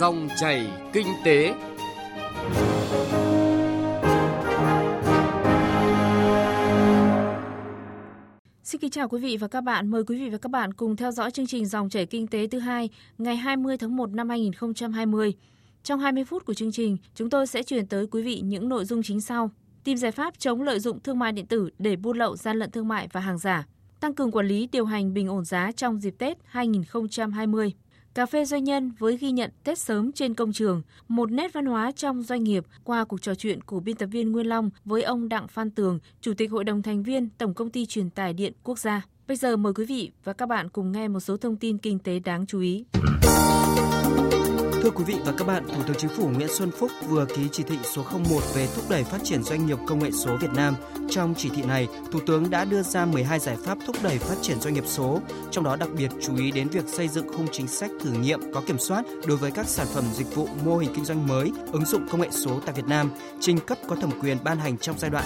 Dòng chảy kinh tế. Xin kính chào quý vị và các bạn. Mời quý vị và các bạn cùng theo dõi chương trình Dòng chảy kinh tế thứ hai ngày 20 tháng 1 năm 2020. Trong 20 phút của chương trình, chúng tôi sẽ chuyển tới quý vị những nội dung chính sau. Tìm giải pháp chống lợi dụng thương mại điện tử để buôn lậu gian lận thương mại và hàng giả. Tăng cường quản lý điều hành bình ổn giá trong dịp Tết 2020. Cà phê doanh nhân với ghi nhận Tết sớm trên công trường, một nét văn hóa trong doanh nghiệp qua cuộc trò chuyện của biên tập viên Nguyên Long với ông Đặng Phan Tường, Chủ tịch Hội đồng thành viên Tổng công ty truyền tải điện quốc gia. Bây giờ mời quý vị và các bạn cùng nghe một số thông tin kinh tế đáng chú ý. Thưa quý vị và các bạn, Thủ tướng Chính phủ Nguyễn Xuân Phúc vừa ký chỉ thị số 01 về thúc đẩy phát triển doanh nghiệp công nghệ số Việt Nam. Trong chỉ thị này, Thủ tướng đã đưa ra 12 giải pháp thúc đẩy phát triển doanh nghiệp số, trong đó đặc biệt chú ý đến việc xây dựng khung chính sách thử nghiệm có kiểm soát đối với các sản phẩm dịch vụ mô hình kinh doanh mới, ứng dụng công nghệ số tại Việt Nam, trình cấp có thẩm quyền ban hành trong giai đoạn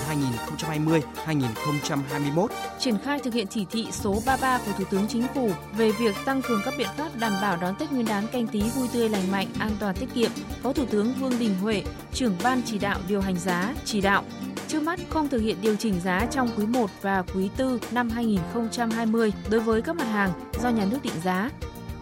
2020-2021. Triển khai thực hiện chỉ thị số 33 của Thủ tướng Chính phủ về việc tăng cường các biện pháp đảm bảo đón Tết Nguyên đán canh tí vui tươi lành mạnh, an toàn tiết kiệm, Phó Thủ tướng Vương Đình Huệ, trưởng ban chỉ đạo điều hành giá, chỉ đạo trước mắt không thực hiện điều chỉnh giá trong quý 1 và quý 4 năm 2020 đối với các mặt hàng do nhà nước định giá.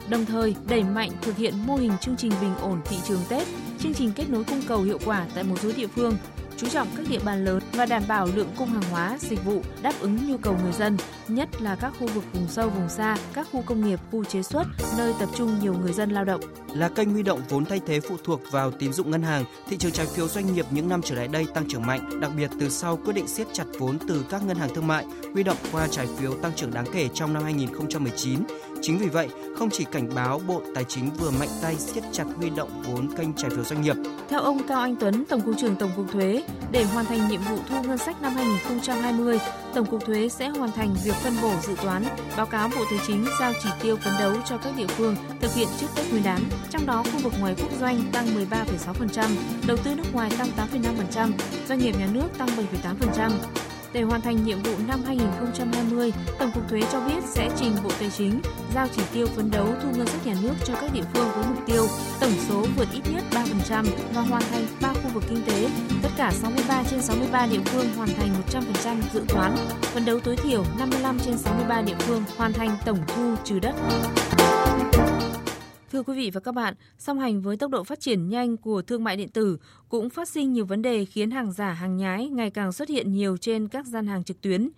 Đồng thời, đẩy mạnh thực hiện mô hình chương trình bình ổn thị trường Tết, chương trình kết nối cung cầu hiệu quả tại một số địa phương, chú trọng các địa bàn lớn và đảm bảo lượng cung hàng hóa, dịch vụ đáp ứng nhu cầu người dân, nhất là các khu vực vùng sâu, vùng xa, các khu công nghiệp, khu chế xuất, nơi tập trung nhiều người dân lao động. Là kênh huy động vốn thay thế phụ thuộc vào tín dụng ngân hàng, thị trường trái phiếu doanh nghiệp những năm trở lại đây tăng trưởng mạnh, đặc biệt từ sau quyết định siết chặt vốn từ các ngân hàng thương mại, huy động qua trái phiếu tăng trưởng đáng kể trong năm 2019. Chính vì vậy, không chỉ cảnh báo Bộ Tài chính vừa mạnh tay siết chặt huy động vốn kênh trái phiếu doanh nghiệp. Theo ông Cao Anh Tuấn, Tổng cục trưởng Tổng cục Thuế, để hoàn thành nhiệm vụ thu ngân sách năm 2020, Tổng cục Thuế sẽ hoàn thành việc phân bổ dự toán, báo cáo Bộ Tài chính giao chỉ tiêu phấn đấu cho các địa phương thực hiện trước Tết Nguyên đán. Trong đó, khu vực ngoài quốc doanh tăng 13,6%, đầu tư nước ngoài tăng 8,5%, doanh nghiệp nhà nước tăng 7,8%. Để hoàn thành nhiệm vụ năm 2020, Tổng cục Thuế cho biết sẽ trình Bộ Tài chính giao chỉ tiêu phấn đấu thu ngân sách nhà nước cho các địa phương với mục tiêu tổng số vượt ít nhất 3% và hoàn thành 3 khu vực kinh tế. Tất cả 63 trên 63 địa phương hoàn thành 100% dự toán, phấn đấu tối thiểu 55 trên 63 địa phương hoàn thành tổng thu trừ đất. Thưa quý vị và các bạn, song hành với tốc độ phát triển nhanh của thương mại điện tử cũng phát sinh nhiều vấn đề khiến hàng giả hàng nhái ngày càng xuất hiện nhiều trên các gian hàng trực tuyến.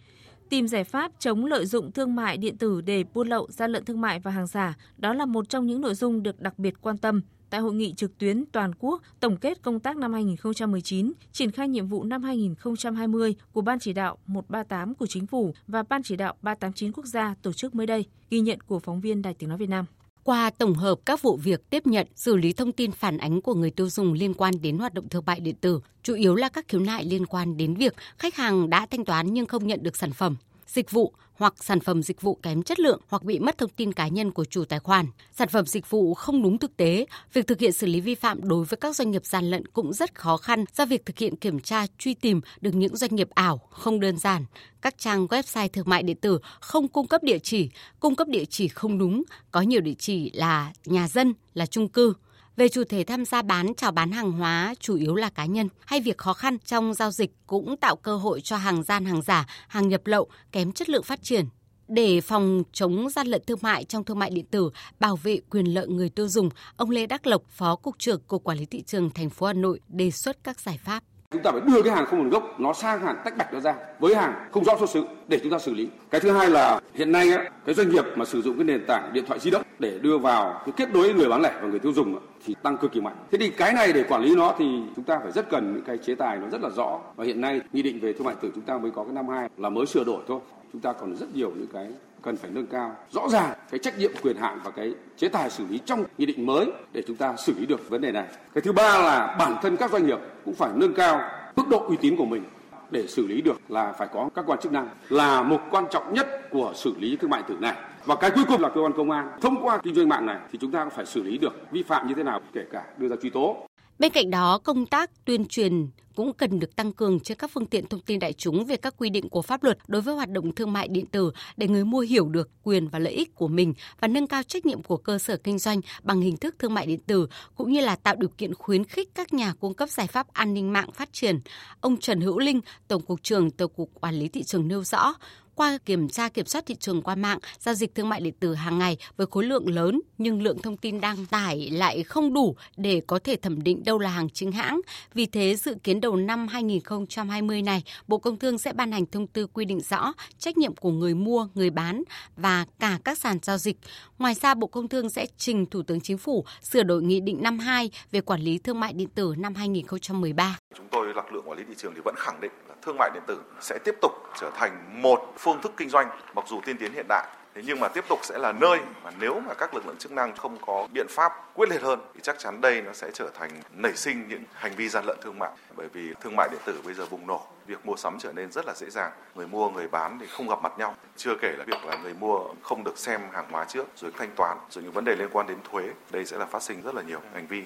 Tìm giải pháp chống lợi dụng thương mại điện tử để buôn lậu, gian lận thương mại và hàng giả, đó là một trong những nội dung được đặc biệt quan tâm tại hội nghị trực tuyến toàn quốc tổng kết công tác năm 2019, triển khai nhiệm vụ năm 2020 của Ban chỉ đạo 138 của Chính phủ và Ban chỉ đạo 389 quốc gia tổ chức mới đây, ghi nhận của phóng viên Đài Tiếng Nói Việt Nam. Qua tổng hợp các vụ việc tiếp nhận, xử lý thông tin phản ánh của người tiêu dùng liên quan đến hoạt động thương mại điện tử, chủ yếu là các khiếu nại liên quan đến việc khách hàng đã thanh toán nhưng không nhận được sản phẩm, dịch vụ hoặc sản phẩm dịch vụ kém chất lượng hoặc bị mất thông tin cá nhân của chủ tài khoản, sản phẩm dịch vụ không đúng thực tế, việc thực hiện xử lý vi phạm đối với các doanh nghiệp gian lận cũng rất khó khăn do việc thực hiện kiểm tra truy tìm được những doanh nghiệp ảo không đơn giản. Các trang website thương mại điện tử không cung cấp địa chỉ, cung cấp địa chỉ không đúng, có nhiều địa chỉ là nhà dân, là chung cư, về chủ thể tham gia bán chào bán hàng hóa chủ yếu là cá nhân hay việc khó khăn trong giao dịch cũng tạo cơ hội cho hàng gian hàng giả, hàng nhập lậu kém chất lượng phát triển. Để phòng chống gian lận thương mại trong thương mại điện tử, bảo vệ quyền lợi người tiêu dùng, ông Lê Đắc Lộc, Phó Cục trưởng Cục Quản lý Thị trường thành phố Hà Nội đề xuất các giải pháp chúng ta phải đưa cái hàng không nguồn gốc nó sang hàng tách bạch nó ra với hàng không rõ xuất xứ để chúng ta xử lý. Cái thứ hai là hiện nay á, cái doanh nghiệp mà sử dụng cái nền tảng điện thoại di động để đưa vào cái kết nối người bán lẻ và người tiêu dùng thì tăng cực kỳ mạnh. Thế thì cái này để quản lý nó thì chúng ta phải rất cần những cái chế tài nó rất là rõ. Và hiện nay nghị định về thương mại tử chúng ta mới có cái năm hai là mới sửa đổi thôi. Chúng ta còn rất nhiều những cái cần phải nâng cao rõ ràng, cái trách nhiệm quyền hạn và cái chế tài xử lý trong nghị định mới để chúng ta xử lý được vấn đề này. Cái thứ ba là bản thân các doanh nghiệp cũng phải nâng cao mức độ uy tín của mình để xử lý được là phải có các quan chức năng là một quan trọng nhất của xử lý thương mại tử này. Và cái cuối cùng là cơ quan công an thông qua kinh doanh mạng này thì chúng ta phải xử lý được vi phạm như thế nào, kể cả đưa ra truy tố Bên cạnh đó, công tác tuyên truyền cũng cần được tăng cường trên các phương tiện thông tin đại chúng về các quy định của pháp luật đối với hoạt động thương mại điện tử để người mua hiểu được quyền và lợi ích của mình và nâng cao trách nhiệm của cơ sở kinh doanh bằng hình thức thương mại điện tử cũng như là tạo điều kiện khuyến khích các nhà cung cấp giải pháp an ninh mạng phát triển. Ông Trần Hữu Linh, Tổng cục trưởng Tổng cục Quản lý thị trường nêu rõ, qua kiểm tra kiểm soát thị trường qua mạng, giao dịch thương mại điện tử hàng ngày với khối lượng lớn nhưng lượng thông tin đăng tải lại không đủ để có thể thẩm định đâu là hàng chính hãng. Vì thế, dự kiến đầu năm 2020 này, Bộ Công Thương sẽ ban hành thông tư quy định rõ trách nhiệm của người mua, người bán và cả các sàn giao dịch. Ngoài ra, Bộ Công Thương sẽ trình Thủ tướng Chính phủ sửa đổi Nghị định 52 về quản lý thương mại điện tử năm 2013. Chúng tôi, lực lượng quản lý thị trường thì vẫn khẳng định là thương mại điện tử sẽ tiếp tục trở thành một phương thức kinh doanh mặc dù tiên tiến hiện đại Thế nhưng mà tiếp tục sẽ là nơi mà nếu mà các lực lượng chức năng không có biện pháp quyết liệt hơn thì chắc chắn đây nó sẽ trở thành nảy sinh những hành vi gian lận thương mại. Bởi vì thương mại điện tử bây giờ bùng nổ, việc mua sắm trở nên rất là dễ dàng. Người mua, người bán thì không gặp mặt nhau. Chưa kể là việc là người mua không được xem hàng hóa trước rồi thanh toán, rồi những vấn đề liên quan đến thuế. Đây sẽ là phát sinh rất là nhiều hành vi.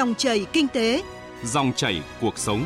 Dòng chảy kinh tế, dòng chảy cuộc sống.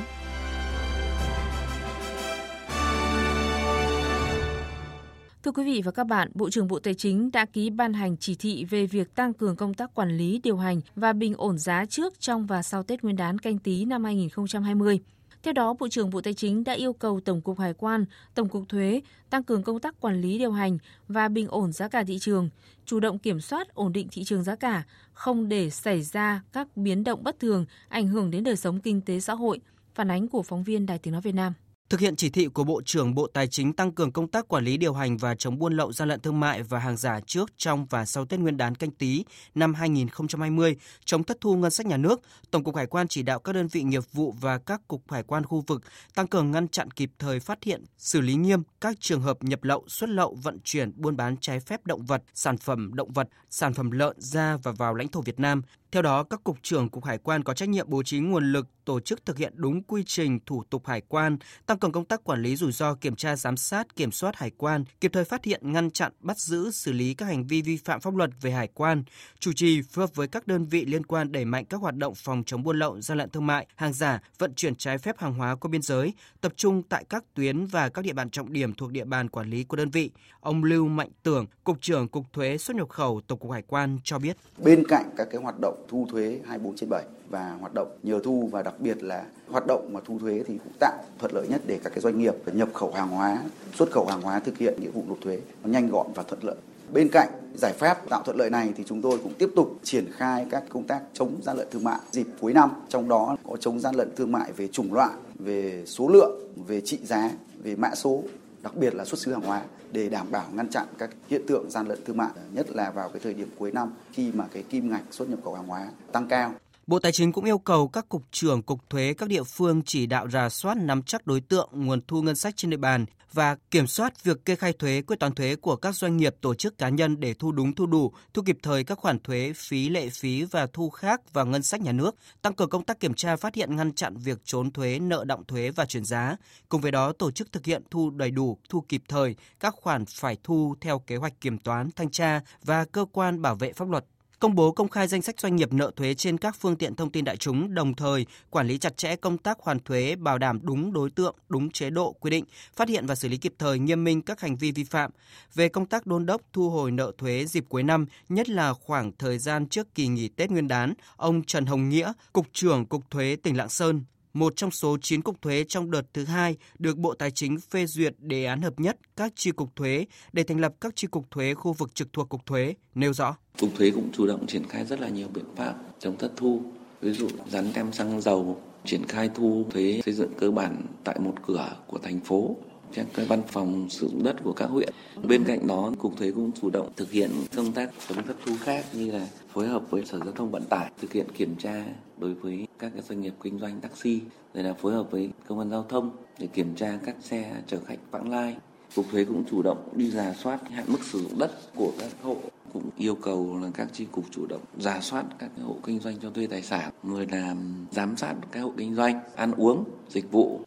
Thưa quý vị và các bạn, Bộ trưởng Bộ Tài chính đã ký ban hành chỉ thị về việc tăng cường công tác quản lý, điều hành và bình ổn giá trước, trong và sau Tết Nguyên đán canh tí năm 2020. Theo đó, Bộ trưởng Bộ Tài chính đã yêu cầu Tổng cục Hải quan, Tổng cục Thuế tăng cường công tác quản lý điều hành và bình ổn giá cả thị trường, chủ động kiểm soát ổn định thị trường giá cả, không để xảy ra các biến động bất thường ảnh hưởng đến đời sống kinh tế xã hội. Phản ánh của phóng viên Đài Tiếng Nói Việt Nam. Thực hiện chỉ thị của Bộ trưởng Bộ Tài chính tăng cường công tác quản lý điều hành và chống buôn lậu gian lận thương mại và hàng giả trước, trong và sau Tết Nguyên đán canh tí năm 2020, chống thất thu ngân sách nhà nước, Tổng cục Hải quan chỉ đạo các đơn vị nghiệp vụ và các cục hải quan khu vực tăng cường ngăn chặn kịp thời phát hiện, xử lý nghiêm các trường hợp nhập lậu, xuất lậu, vận chuyển, buôn bán trái phép động vật, sản phẩm động vật, sản phẩm lợn ra và vào lãnh thổ Việt Nam, theo đó, các cục trưởng cục hải quan có trách nhiệm bố trí nguồn lực, tổ chức thực hiện đúng quy trình thủ tục hải quan, tăng cường công tác quản lý rủi ro, kiểm tra giám sát, kiểm soát hải quan, kịp thời phát hiện, ngăn chặn, bắt giữ, xử lý các hành vi vi phạm pháp luật về hải quan, chủ trì phối hợp với các đơn vị liên quan đẩy mạnh các hoạt động phòng chống buôn lậu, gian lận thương mại, hàng giả, vận chuyển trái phép hàng hóa qua biên giới, tập trung tại các tuyến và các địa bàn trọng điểm thuộc địa bàn quản lý của đơn vị. Ông Lưu Mạnh Tưởng, cục trưởng cục thuế xuất nhập khẩu Tổng cục Hải quan cho biết. Bên cạnh các cái hoạt động thu thuế 24 trên 7 và hoạt động. Nhờ thu và đặc biệt là hoạt động mà thu thuế thì cũng tạo thuận lợi nhất để các cái doanh nghiệp nhập khẩu hàng hóa, xuất khẩu hàng hóa thực hiện nghĩa vụ nộp thuế nó nhanh gọn và thuận lợi. Bên cạnh giải pháp tạo thuận lợi này thì chúng tôi cũng tiếp tục triển khai các công tác chống gian lận thương mại. Dịp cuối năm, trong đó có chống gian lận thương mại về chủng loại, về số lượng, về trị giá, về mã số, đặc biệt là xuất xứ hàng hóa để đảm bảo ngăn chặn các hiện tượng gian lận thương mại, nhất là vào cái thời điểm cuối năm khi mà cái kim ngạch xuất nhập khẩu hàng hóa tăng cao. Bộ Tài chính cũng yêu cầu các cục trưởng, cục thuế các địa phương chỉ đạo rà soát nắm chắc đối tượng nguồn thu ngân sách trên địa bàn và kiểm soát việc kê khai thuế, quyết toán thuế của các doanh nghiệp, tổ chức cá nhân để thu đúng thu đủ, thu kịp thời các khoản thuế, phí lệ phí và thu khác vào ngân sách nhà nước, tăng cường công tác kiểm tra phát hiện ngăn chặn việc trốn thuế, nợ động thuế và chuyển giá. Cùng với đó, tổ chức thực hiện thu đầy đủ, thu kịp thời các khoản phải thu theo kế hoạch kiểm toán, thanh tra và cơ quan bảo vệ pháp luật công bố công khai danh sách doanh nghiệp nợ thuế trên các phương tiện thông tin đại chúng, đồng thời quản lý chặt chẽ công tác hoàn thuế, bảo đảm đúng đối tượng, đúng chế độ quy định, phát hiện và xử lý kịp thời nghiêm minh các hành vi vi phạm. Về công tác đôn đốc thu hồi nợ thuế dịp cuối năm, nhất là khoảng thời gian trước kỳ nghỉ Tết Nguyên đán, ông Trần Hồng Nghĩa, cục trưởng Cục Thuế tỉnh Lạng Sơn một trong số 9 cục thuế trong đợt thứ hai được Bộ Tài chính phê duyệt đề án hợp nhất các chi cục thuế để thành lập các chi cục thuế khu vực trực thuộc cục thuế, nêu rõ. Cục thuế cũng chủ động triển khai rất là nhiều biện pháp chống thất thu, ví dụ dán tem xăng dầu, triển khai thu thuế xây dựng cơ bản tại một cửa của thành phố các cái văn phòng sử dụng đất của các huyện. Bên cạnh đó, Cục Thuế cũng chủ động thực hiện công tác chống thất thu khác như là phối hợp với Sở Giao thông Vận tải thực hiện kiểm tra đối với các cái doanh nghiệp kinh doanh taxi, rồi là phối hợp với công an giao thông để kiểm tra các xe chở khách vãng lai. Cục thuế cũng chủ động đi giả soát hạn mức sử dụng đất của các hộ cũng yêu cầu là các chi cục chủ động giả soát các hộ kinh doanh cho thuê tài sản, người làm giám sát các hộ kinh doanh ăn uống, dịch vụ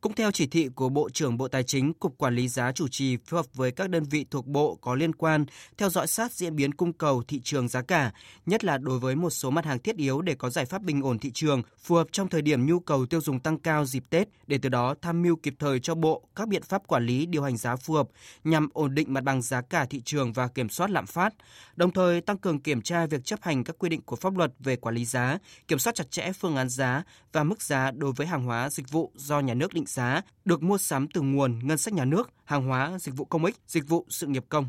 cũng theo chỉ thị của Bộ trưởng Bộ Tài chính, Cục Quản lý giá chủ trì phối hợp với các đơn vị thuộc Bộ có liên quan theo dõi sát diễn biến cung cầu thị trường giá cả, nhất là đối với một số mặt hàng thiết yếu để có giải pháp bình ổn thị trường, phù hợp trong thời điểm nhu cầu tiêu dùng tăng cao dịp Tết, để từ đó tham mưu kịp thời cho Bộ các biện pháp quản lý điều hành giá phù hợp nhằm ổn định mặt bằng giá cả thị trường và kiểm soát lạm phát, đồng thời tăng cường kiểm tra việc chấp hành các quy định của pháp luật về quản lý giá, kiểm soát chặt chẽ phương án giá và mức giá đối với hàng hóa dịch vụ do nhà nước định giá được mua sắm từ nguồn ngân sách nhà nước, hàng hóa dịch vụ công ích, dịch vụ sự nghiệp công.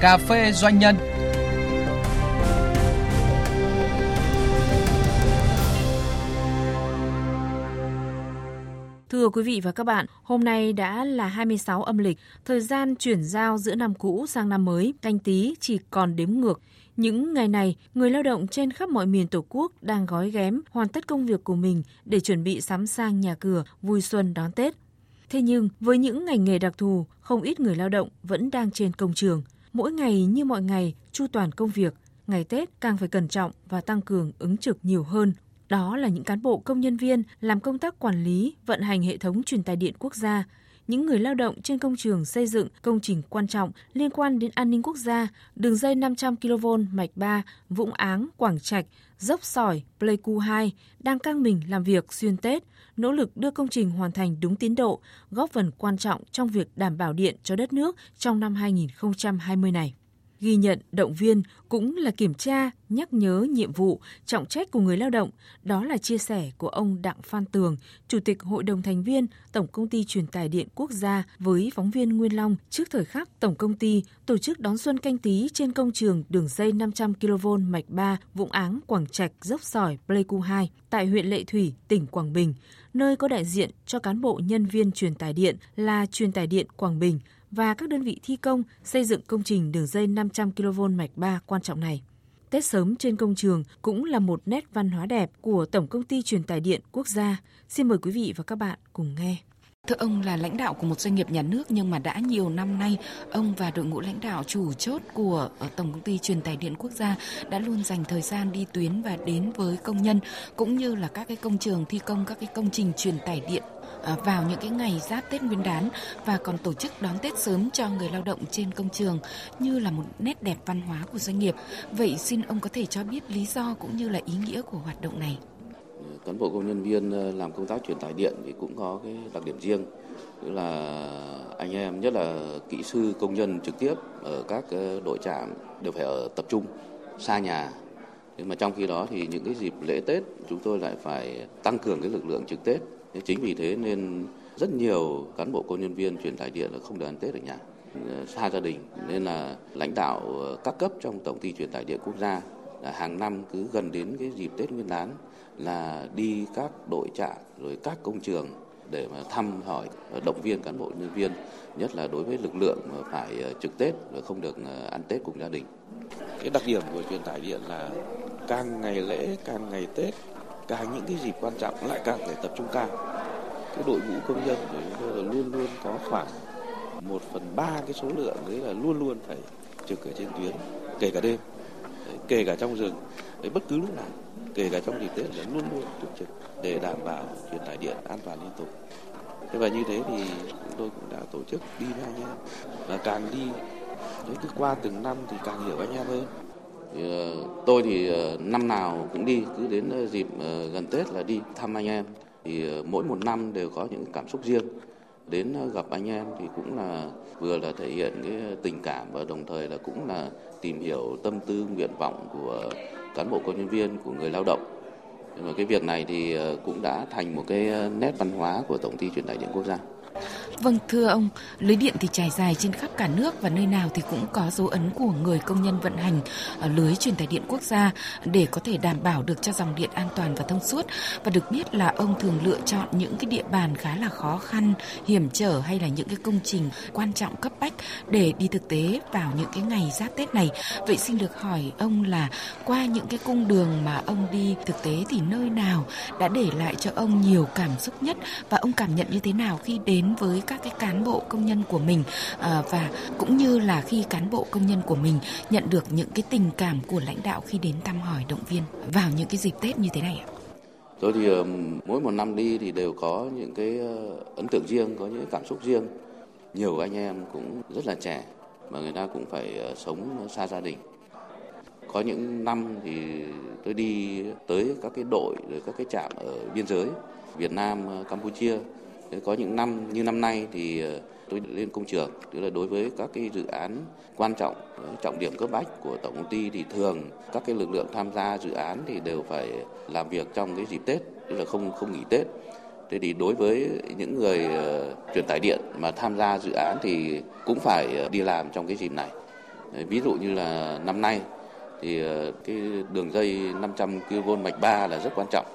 Cà phê doanh nhân Thưa quý vị và các bạn, hôm nay đã là 26 âm lịch, thời gian chuyển giao giữa năm cũ sang năm mới, canh tí chỉ còn đếm ngược. Những ngày này, người lao động trên khắp mọi miền Tổ quốc đang gói ghém hoàn tất công việc của mình để chuẩn bị sắm sang nhà cửa vui xuân đón Tết. Thế nhưng, với những ngành nghề đặc thù, không ít người lao động vẫn đang trên công trường. Mỗi ngày như mọi ngày, chu toàn công việc, ngày Tết càng phải cẩn trọng và tăng cường ứng trực nhiều hơn, đó là những cán bộ công nhân viên làm công tác quản lý, vận hành hệ thống truyền tài điện quốc gia, những người lao động trên công trường xây dựng công trình quan trọng liên quan đến an ninh quốc gia, đường dây 500 kV mạch 3, Vũng Áng, Quảng Trạch, dốc sỏi, Pleiku 2 đang căng mình làm việc xuyên Tết, nỗ lực đưa công trình hoàn thành đúng tiến độ, góp phần quan trọng trong việc đảm bảo điện cho đất nước trong năm 2020 này ghi nhận, động viên cũng là kiểm tra, nhắc nhớ nhiệm vụ, trọng trách của người lao động. Đó là chia sẻ của ông Đặng Phan Tường, Chủ tịch Hội đồng thành viên Tổng công ty truyền tải điện quốc gia với phóng viên Nguyên Long. Trước thời khắc Tổng công ty tổ chức đón xuân canh tí trên công trường đường dây 500 kV mạch 3 Vũng Áng, Quảng Trạch, Dốc Sỏi, Pleiku 2 tại huyện Lệ Thủy, tỉnh Quảng Bình, nơi có đại diện cho cán bộ nhân viên truyền tải điện là truyền tải điện Quảng Bình, và các đơn vị thi công xây dựng công trình đường dây 500 kV mạch 3 quan trọng này. Tết sớm trên công trường cũng là một nét văn hóa đẹp của Tổng công ty truyền tải điện quốc gia. Xin mời quý vị và các bạn cùng nghe. Thưa ông là lãnh đạo của một doanh nghiệp nhà nước nhưng mà đã nhiều năm nay, ông và đội ngũ lãnh đạo chủ chốt của ờ, Tổng công ty truyền tải điện quốc gia đã luôn dành thời gian đi tuyến và đến với công nhân, cũng như là các cái công trường thi công, các cái công trình truyền tải điện À, vào những cái ngày giáp Tết Nguyên đán và còn tổ chức đón Tết sớm cho người lao động trên công trường như là một nét đẹp văn hóa của doanh nghiệp. Vậy xin ông có thể cho biết lý do cũng như là ý nghĩa của hoạt động này. Cán bộ công nhân viên ờ, làm công tác truyền tải điện thì cũng có cái đặc điểm riêng, tức là anh em, nhất là kỹ sư công nhân trực tiếp ở các ờ, đội trạm đều phải ở tập trung, xa nhà. Nhưng mà trong khi đó thì những cái dịp lễ Tết chúng tôi lại phải tăng cường cái lực lượng trực Tết chính vì thế nên rất nhiều cán bộ công nhân viên truyền tải điện là không được ăn Tết ở nhà ờ, xa gia đình nên là lãnh đạo ờ, các cấp trong tổng ty truyền tải điện quốc gia là hàng năm cứ gần đến cái dịp Tết Nguyên đán là đi các đội trạm rồi các công trường để mà thăm hỏi ờ, động viên cán bộ nhân viên nhất là đối với lực lượng mà phải trực Tết và không được ăn Tết cùng gia đình. Cái đặc điểm của truyền tải điện là càng ngày lễ, càng ngày Tết, càng những cái dịp quan trọng lại càng phải tập trung cao. Cái đội ngũ công nhân của chúng tôi là luôn luôn có khoảng một phần ba cái số lượng đấy là luôn luôn phải trực ở trên tuyến, kể cả đêm, kể cả trong rừng, đấy bất cứ lúc nào kể cả trong dịp Tết là luôn luôn túc trực để đảm bảo truyền tải điện an toàn liên tục. Thế và như thế thì chúng tôi cũng đã tổ chức đi với anh em và càng đi đấy cứ qua từng năm thì càng hiểu anh em hơn. Ờ, tôi thì ờ, năm nào cũng đi, cứ đến ờ, dịp gần Tết là đi thăm anh em. Thì mỗi một năm đều có những cảm xúc riêng. Đến gặp anh em thì cũng là vừa là thể hiện cái tình cảm và đồng thời là cũng là tìm hiểu tâm tư, nguyện vọng của cán bộ, công nhân viên, của người lao động. Nhưng mà cái việc này thì cũng đã thành một cái nét văn hóa của tổng ty truyền tải điện quốc gia. Vâng, thưa ông, lưới điện thì trải dài trên khắp cả nước và nơi nào thì cũng có dấu ấn của người công nhân vận hành ờ, lưới truyền tải điện quốc gia để có thể đảm bảo được cho dòng điện an toàn và thông suốt. Và được biết là ông thường lựa chọn những cái địa bàn khá là khó khăn, hiểm trở hay là những cái công trình quan trọng cấp bách để đi thực tế vào những cái ngày giáp Tết này. Vậy xin được hỏi ông là qua những cái cung đường mà ông đi thực tế thì nơi nào đã để lại cho ông nhiều cảm xúc nhất và ông cảm nhận như thế nào khi đến với các cái cán bộ công nhân của mình à, và cũng như là khi cán bộ công nhân của mình nhận được những cái tình cảm của lãnh đạo khi đến thăm hỏi động viên vào những cái dịp Tết như thế này ạ? Tôi thì mỗi một năm đi thì đều có những cái ấn tượng riêng, có những cảm xúc riêng. Nhiều anh em cũng rất là trẻ mà người ta cũng phải ờ, sống xa gia đình. Có những năm thì tôi đi tới các cái đội rồi các cái trạm ở biên giới Việt Nam ờ, Campuchia. Có những năm như năm nay thì ờ, tôi lên công trường tức là đối với các cái dự án quan trọng ờ, trọng điểm cấp bách của tổng công ty thì thường các cái lực lượng tham gia dự án thì đều phải làm việc trong cái dịp Tết tức là không không nghỉ Tết Thế thì đối với những người uh, truyền tải điện mà tham gia dự án thì cũng phải uh, đi làm trong cái dịp này. Đấy, ví dụ như là năm nay thì uh, cái đường dây 500 kV mạch 3 là rất quan trọng.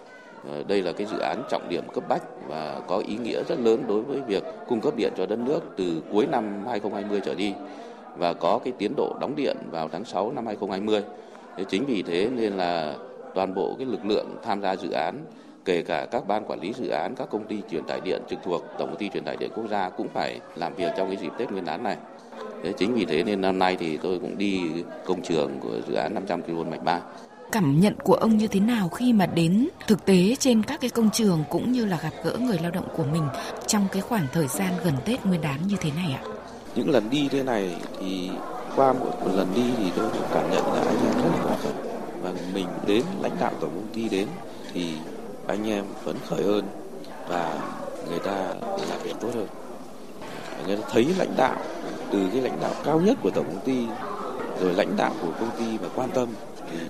Ờ, đây là cái dự án trọng điểm cấp bách và có ý nghĩa rất lớn đối với việc cung cấp điện cho đất nước từ cuối năm 2020 trở đi và có cái tiến độ đóng điện vào tháng 6 năm 2020. Thế chính vì thế nên là toàn bộ cái lực lượng tham gia dự án kể cả các ban quản lý dự án, các công ty truyền tải điện trực thuộc Tổng công ty truyền tải điện quốc gia cũng phải làm việc trong cái dịp Tết Nguyên đán này. Thế chính vì thế nên năm nay thì tôi cũng đi công trường của dự án 500 kV mạch 3 cảm nhận của ông như thế nào khi mà đến thực tế trên các cái công trường cũng như là gặp gỡ người lao động của mình trong cái khoảng thời gian gần Tết Nguyên đán như thế này ạ? Những lần đi thế này thì qua mỗi một lần đi thì tôi cảm nhận là anh em rất là phấn khởi và mình đến, lãnh đạo tổng công ty đến thì anh em phấn khởi hơn và người ta làm việc tốt hơn người ta thấy lãnh đạo, từ cái lãnh đạo cao nhất của tổng công ty, rồi lãnh đạo của công ty và quan tâm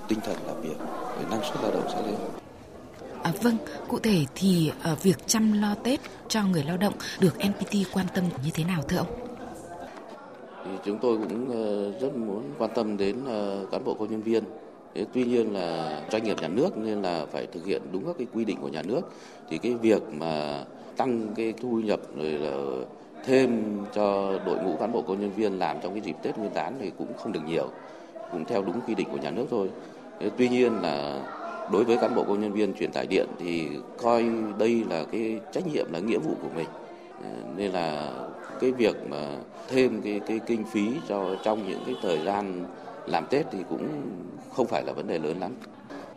tinh thần làm việc về năng suất lao động sẽ lên À, vâng, cụ thể thì ở việc chăm lo Tết cho người lao động được NPT quan tâm như thế nào thưa ông? Thì chúng tôi cũng ờ, rất muốn quan tâm đến ờ, cán bộ công nhân viên. Thế tuy nhiên là doanh nghiệp nhà nước nên là phải thực hiện đúng các cái quy định của nhà nước. Thì cái việc mà tăng cái thu nhập rồi là thêm cho đội ngũ cán bộ công nhân viên làm trong cái dịp Tết Nguyên đán thì cũng không được nhiều cũng theo đúng quy định của nhà nước thôi. Tuy nhiên là đối với cán bộ công nhân viên truyền tải điện thì coi đây là cái trách nhiệm, là nghĩa vụ của mình ờ, nên là cái việc mà thêm cái cái kinh phí cho, trong những cái thời gian làm Tết thì cũng không phải là vấn đề lớn lắm.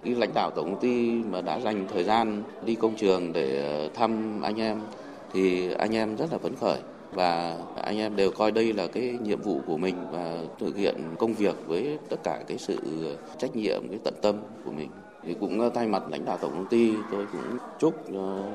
Cái lãnh đạo tổng công ty mà đã dành thời gian đi công trường để ờ, thăm anh em thì anh em rất là phấn khởi và anh em đều coi đây là cái nhiệm vụ của mình và thực hiện công việc với tất cả cái sự trách nhiệm, cái tận tâm của mình. Thì cũng ờ, thay mặt lãnh đạo tổng công ty, tôi cũng chúc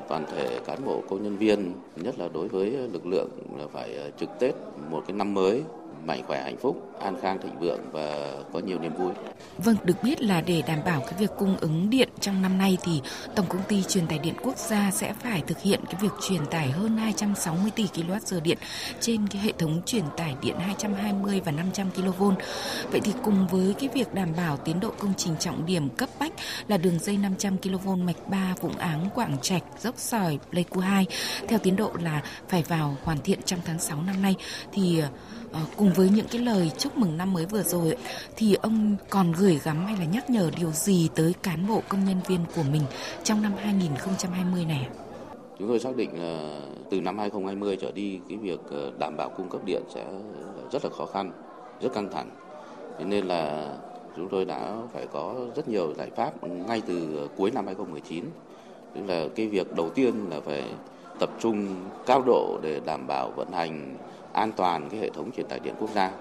toàn thể cán bộ, công nhân viên, nhất là đối với lực lượng phải ờ, trực Tết một cái năm mới mạnh khỏe hạnh phúc, an khang thịnh vượng và có nhiều niềm vui. Vâng, được biết là để đảm bảo cái việc cung ứng điện trong năm nay thì Tổng công ty truyền tải điện quốc gia sẽ phải thực hiện cái việc truyền tải hơn 260 tỷ kWh điện trên cái hệ thống truyền tải điện 220 và 500 kV. Vậy thì cùng với cái việc đảm bảo tiến độ công trình trọng điểm cấp bách là đường dây 500 kV mạch 3 Vũng Áng Quảng Trạch dốc sỏi Pleiku 2 theo tiến độ là phải vào hoàn thiện trong tháng 6 năm nay thì Ờ, cùng với những cái lời chúc mừng năm mới vừa rồi thì ông còn gửi gắm hay là nhắc nhở điều gì tới cán bộ công nhân viên của mình trong năm 2020 này? Chúng tôi xác định là từ năm 2020 trở đi cái việc ờ, đảm bảo cung cấp điện sẽ rất là khó khăn, rất căng thẳng. Thế nên là chúng tôi đã phải có rất nhiều giải pháp ngay từ cuối năm 2019. Tức là cái việc đầu tiên là phải tập trung cao độ để đảm bảo vận hành an toàn cái hệ thống truyền tải điện quốc gia,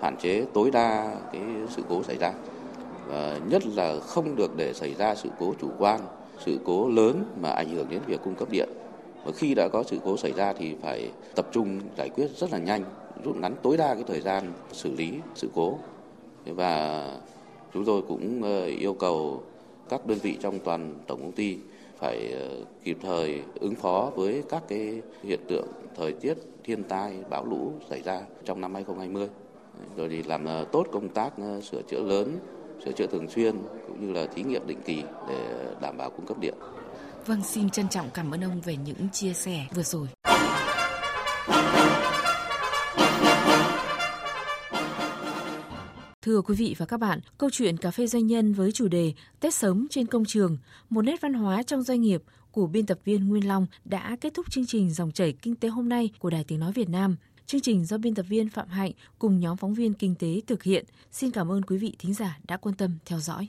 hạn chế tối đa cái sự cố xảy ra. Và nhất là không được để xảy ra sự cố chủ quan, sự cố lớn mà ảnh hưởng đến việc cung cấp điện. Và khi đã có sự cố xảy ra thì phải tập trung giải quyết rất là nhanh, rút ngắn tối đa cái thời gian xử lý sự cố. Và chúng tôi cũng ờ, yêu cầu các đơn vị trong toàn tổng công ty phải ờ, kịp thời ứng phó với các cái hiện tượng thời tiết thiên tai bão lũ xảy ra trong năm 2020 rồi thì làm ờ, tốt công tác ờ, sửa chữa lớn sửa chữa thường xuyên cũng như là thí nghiệm định kỳ để đảm bảo cung cấp điện. Vâng, xin trân trọng cảm ơn ông về những chia sẻ vừa rồi. Thưa quý vị và các bạn, câu chuyện cà phê doanh nhân với chủ đề Tết sớm trên công trường, một nét văn hóa trong doanh nghiệp của biên tập viên Nguyên Long đã kết thúc chương trình Dòng chảy kinh tế hôm nay của Đài Tiếng Nói Việt Nam. Chương trình do biên tập viên Phạm Hạnh cùng nhóm phóng viên kinh tế thực hiện. Xin cảm ơn quý vị thính giả đã quan tâm theo dõi.